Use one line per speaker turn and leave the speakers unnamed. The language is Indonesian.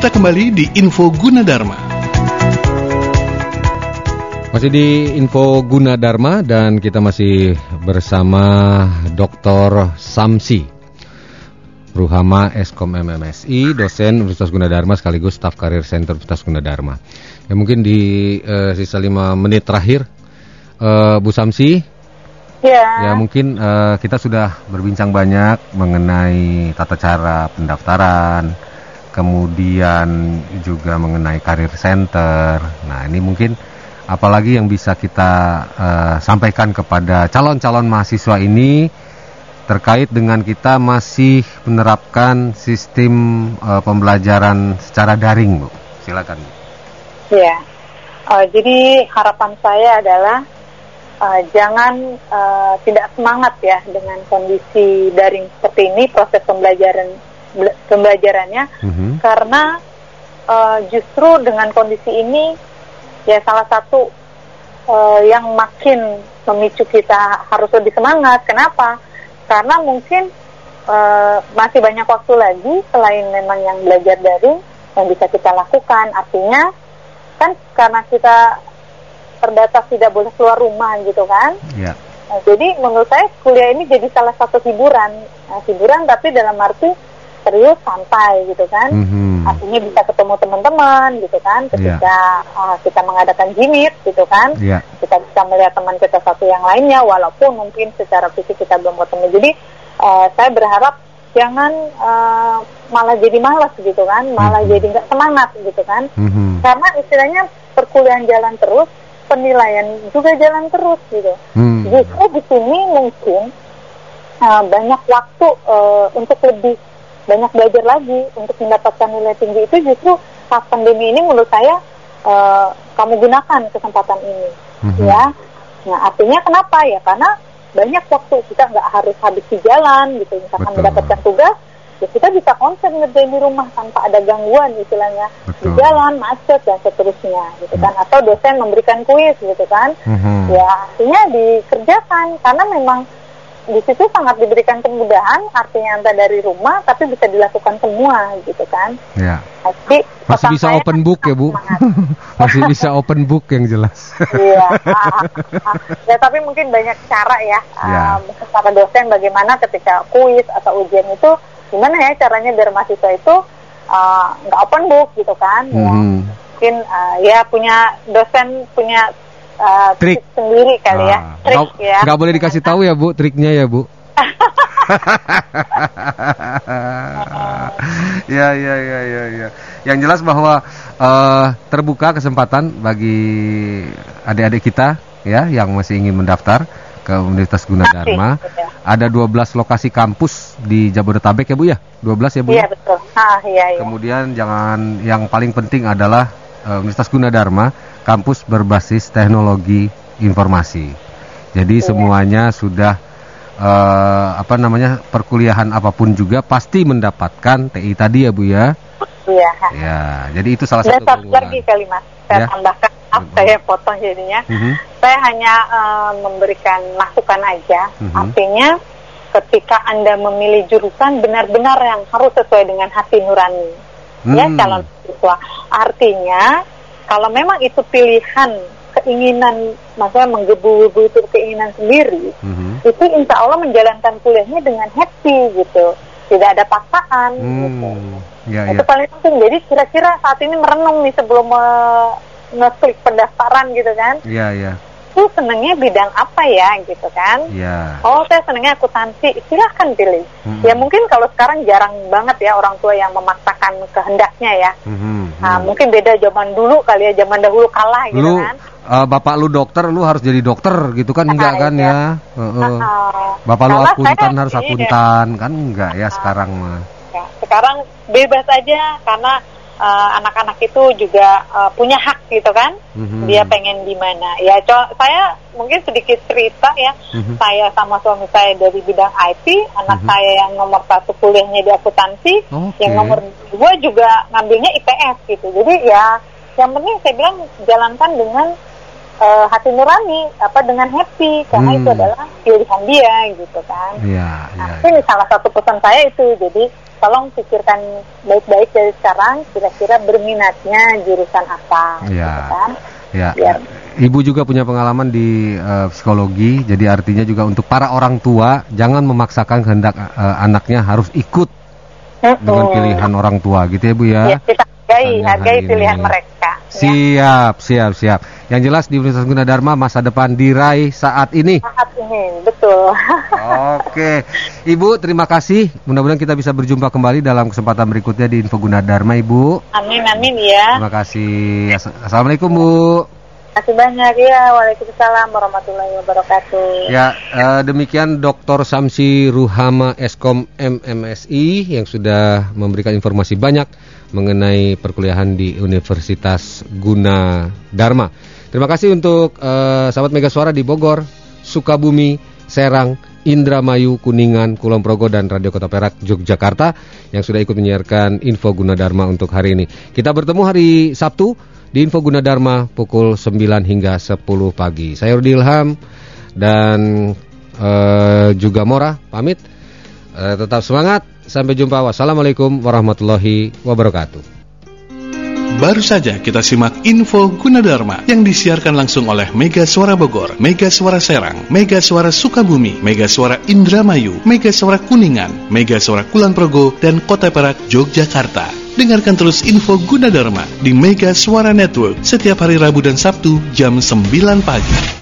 kita kembali di Info Gunadarma.
Masih di Info Gunadarma dan kita masih bersama Dr. Samsi Ruhama Eskom MMSI, dosen Universitas Gunadarma sekaligus staf karir Center Universitas Gunadarma. Ya mungkin di uh, sisa lima menit terakhir, uh, Bu Samsi,
Ya.
Ya mungkin uh, kita sudah berbincang banyak mengenai tata cara pendaftaran, kemudian juga mengenai karir center. Nah ini mungkin apalagi yang bisa kita uh, sampaikan kepada calon-calon mahasiswa ini terkait dengan kita masih menerapkan sistem uh, pembelajaran secara daring, Bu. Silakan.
Ya. Uh, jadi harapan saya adalah uh, jangan uh, tidak semangat ya dengan kondisi daring seperti ini proses pembelajaran pembelajarannya mm-hmm. karena uh, justru dengan kondisi ini ya salah satu uh, yang makin memicu kita harus lebih semangat kenapa karena mungkin uh, masih banyak waktu lagi selain memang yang belajar daring yang bisa kita lakukan artinya kan karena kita terbatas tidak boleh keluar rumah gitu kan.
Ya.
Nah, jadi menurut saya kuliah ini jadi salah satu hiburan, nah, hiburan tapi dalam arti serius santai gitu kan.
Mm-hmm.
Artinya bisa ketemu teman-teman gitu kan, ketika yeah. uh, kita mengadakan jimit gitu kan,
yeah.
kita bisa melihat teman kita satu yang lainnya, walaupun mungkin secara fisik kita belum ketemu. Jadi uh, saya berharap jangan uh, malah jadi malas gitu kan, malah mm-hmm. jadi nggak semangat gitu kan,
mm-hmm.
karena istilahnya perkuliahan jalan terus penilaian juga jalan terus gitu.
Hmm.
Justru di sini mungkin uh, banyak waktu uh, untuk lebih banyak belajar lagi untuk mendapatkan nilai tinggi itu justru saat pandemi ini menurut saya uh, kamu gunakan kesempatan ini
hmm.
ya. Nah artinya kenapa ya karena banyak waktu kita nggak harus habis di jalan gitu misalkan
Betul.
mendapatkan tugas ya kita bisa konsen ngerjain di rumah tanpa ada gangguan istilahnya
Betul.
di jalan macet dan seterusnya gitu kan atau dosen memberikan kuis gitu kan
Mhm.
ya artinya dikerjakan karena memang di situ sangat diberikan kemudahan artinya anda dari rumah tapi bisa dilakukan semua gitu kan
Ya.
Jadi
Masih bisa
saya
open book ya, Bu? Masih bisa open book yang jelas.
Iya. Ah, ah. ya tapi mungkin banyak cara ya.
Ya.
Mungkin para dosen bagaimana ketika kuis atau ujian itu gimana ya caranya biar mahasiswa itu ah, nggak open book gitu kan? Ya,
Mhm.
mungkin ah, ya punya dosen punya ah,
Trik.
sendiri kali ya.
Ah,
Trik
nggak-
ya.
nggak boleh dikasih tahu ya, Bu, triknya ya, Bu. ya, ya, ya, ya, ya. Yang jelas bahwa eh, terbuka kesempatan bagi adik-adik kita ya yang masih ingin mendaftar ke Universitas Gunadarma.
Gitu.
Ada 12 lokasi kampus di Jabodetabek ya, Bu ya? 12 ya, Bu?
Iya betul. Ah, iya, iya.
Kemudian jangan yang paling penting adalah eh, Universitas Gunadarma, kampus berbasis teknologi informasi. Jadi
Iya.
semuanya sudah eh, apa namanya perkuliahan apa pun juga pasti mendapatkan TI tadi ya Bu ya.
Iya.
Ya, jadi itu salah
Dan
satu
satu lagi kalimat saya
Ya.
tambahkan, maaf
Mhm.
saya potong jadinya.
Mhm.
Saya hanya eh, memberikan masukan aja.
Mhm.
Artinya ketika Anda memilih jurusan benar-benar yang harus sesuai dengan hati nurani. Ya
Hmm.
calon siswa. Artinya kalau memang itu pilihan keinginan maksudnya menggebu-gebu itu keinginan sendiri,
Mhm.
itu insya Allah menjalankan kuliahnya dengan happy gitu. Tidak ada paksaan gitu.
Hmm. Ya,
Itu
ya.
paling penting. Jadi kira-kira saat ini merenung nih sebelum me- ngeklik pendaftaran gitu kan.
Iya, iya.
Itu senengnya bidang apa ya gitu kan.
Iya.
Oh saya senengnya akuntansi, silahkan pilih.
Mhm.
Ya mungkin kalau sekarang jarang banget ya orang tua yang memaksakan kehendaknya ya.
Mhm.
Nah,
Mhm.
mungkin beda zaman dulu kali ya, zaman dahulu kalah gitu
Lu
kan.
eh, bapak lu dokter, lu harus jadi dokter gitu kan enggak kan
iya.
ya? Heeh.
Ah,
Bapak lu akuntan harus
iya.
akuntan kan enggak ya sekarang mah.
Ya, sekarang bebas aja karena uh, anak-anak itu juga uh, punya hak gitu kan.
Mhm.
Dia pengen di mana. Ya, co- saya mungkin sedikit cerita ya.
Mhm.
Saya sama suami saya dari bidang IT, anak
Mhm.
saya yang nomor satu kuliahnya di akuntansi,
Oke.
yang nomor dua juga ngambilnya IPS gitu. Jadi ya, yang penting saya bilang jalankan dengan uh, hati nurani apa dengan happy karena
Hmm.
itu adalah pilihan dia gitu kan.
Iya,
Nah,
iya.
ini salah satu pesan saya itu. Jadi tolong pikirkan baik-baik dari sekarang kira-kira berminatnya jurusan apa
Iya.
gitu kan.
Ya.
Biar
Ibu juga punya pengalaman di eh, psikologi, jadi artinya juga untuk para orang tua jangan memaksakan kehendak eh, anaknya harus ikut dengan pilihan orang tua, gitu ya Bu ya.
Ya, kita hargai,
hari
pilihan
ini.
mereka. ya.
Siap, siap, siap. Yang jelas di Universitas Gunadarma masa depan diraih saat ini.
Saat ini, betul.
Oke, Ibu terima kasih. Mudah-mudahan kita bisa berjumpa kembali dalam kesempatan berikutnya di Info Gunadarma, Ibu.
amin, amin ya.
Terima kasih. As- Assalamualaikum Bu.
Terima kasih banyak ya. Waalaikumsalam warahmatullahi wabarakatuh.
Ya, eh, demikian Dr. Samsi Ruhama Eskom MMSI yang sudah memberikan informasi banyak mengenai perkuliahan di Universitas Guna Dharma. Terima kasih untuk eh, sahabat Mega Suara di Bogor, Sukabumi, Serang, Indramayu, Kuningan, Kulon Progo dan Radio Kota Perak Yogyakarta yang sudah ikut menyiarkan info Gunadarma untuk hari ini. Kita bertemu hari Sabtu di info Gunadarma pukul 9 hingga 10 pagi. Saya Rudi Ilham dan eh, juga Mora pamit. Eh, tetap semangat. Sampai jumpa. Wassalamualaikum warahmatullahi wabarakatuh.
Baru saja kita simak info Gunadarma yang disiarkan langsung oleh Mega Suara Bogor, Mega Suara Serang, Mega Suara Sukabumi, Mega Suara Indramayu, Mega Suara Kuningan, Mega Suara Kulon Progo, dan Kota Perak, Yogyakarta. Dengarkan terus info Gunadarma di Mega Suara Network setiap hari Rabu dan Sabtu jam 9 pagi.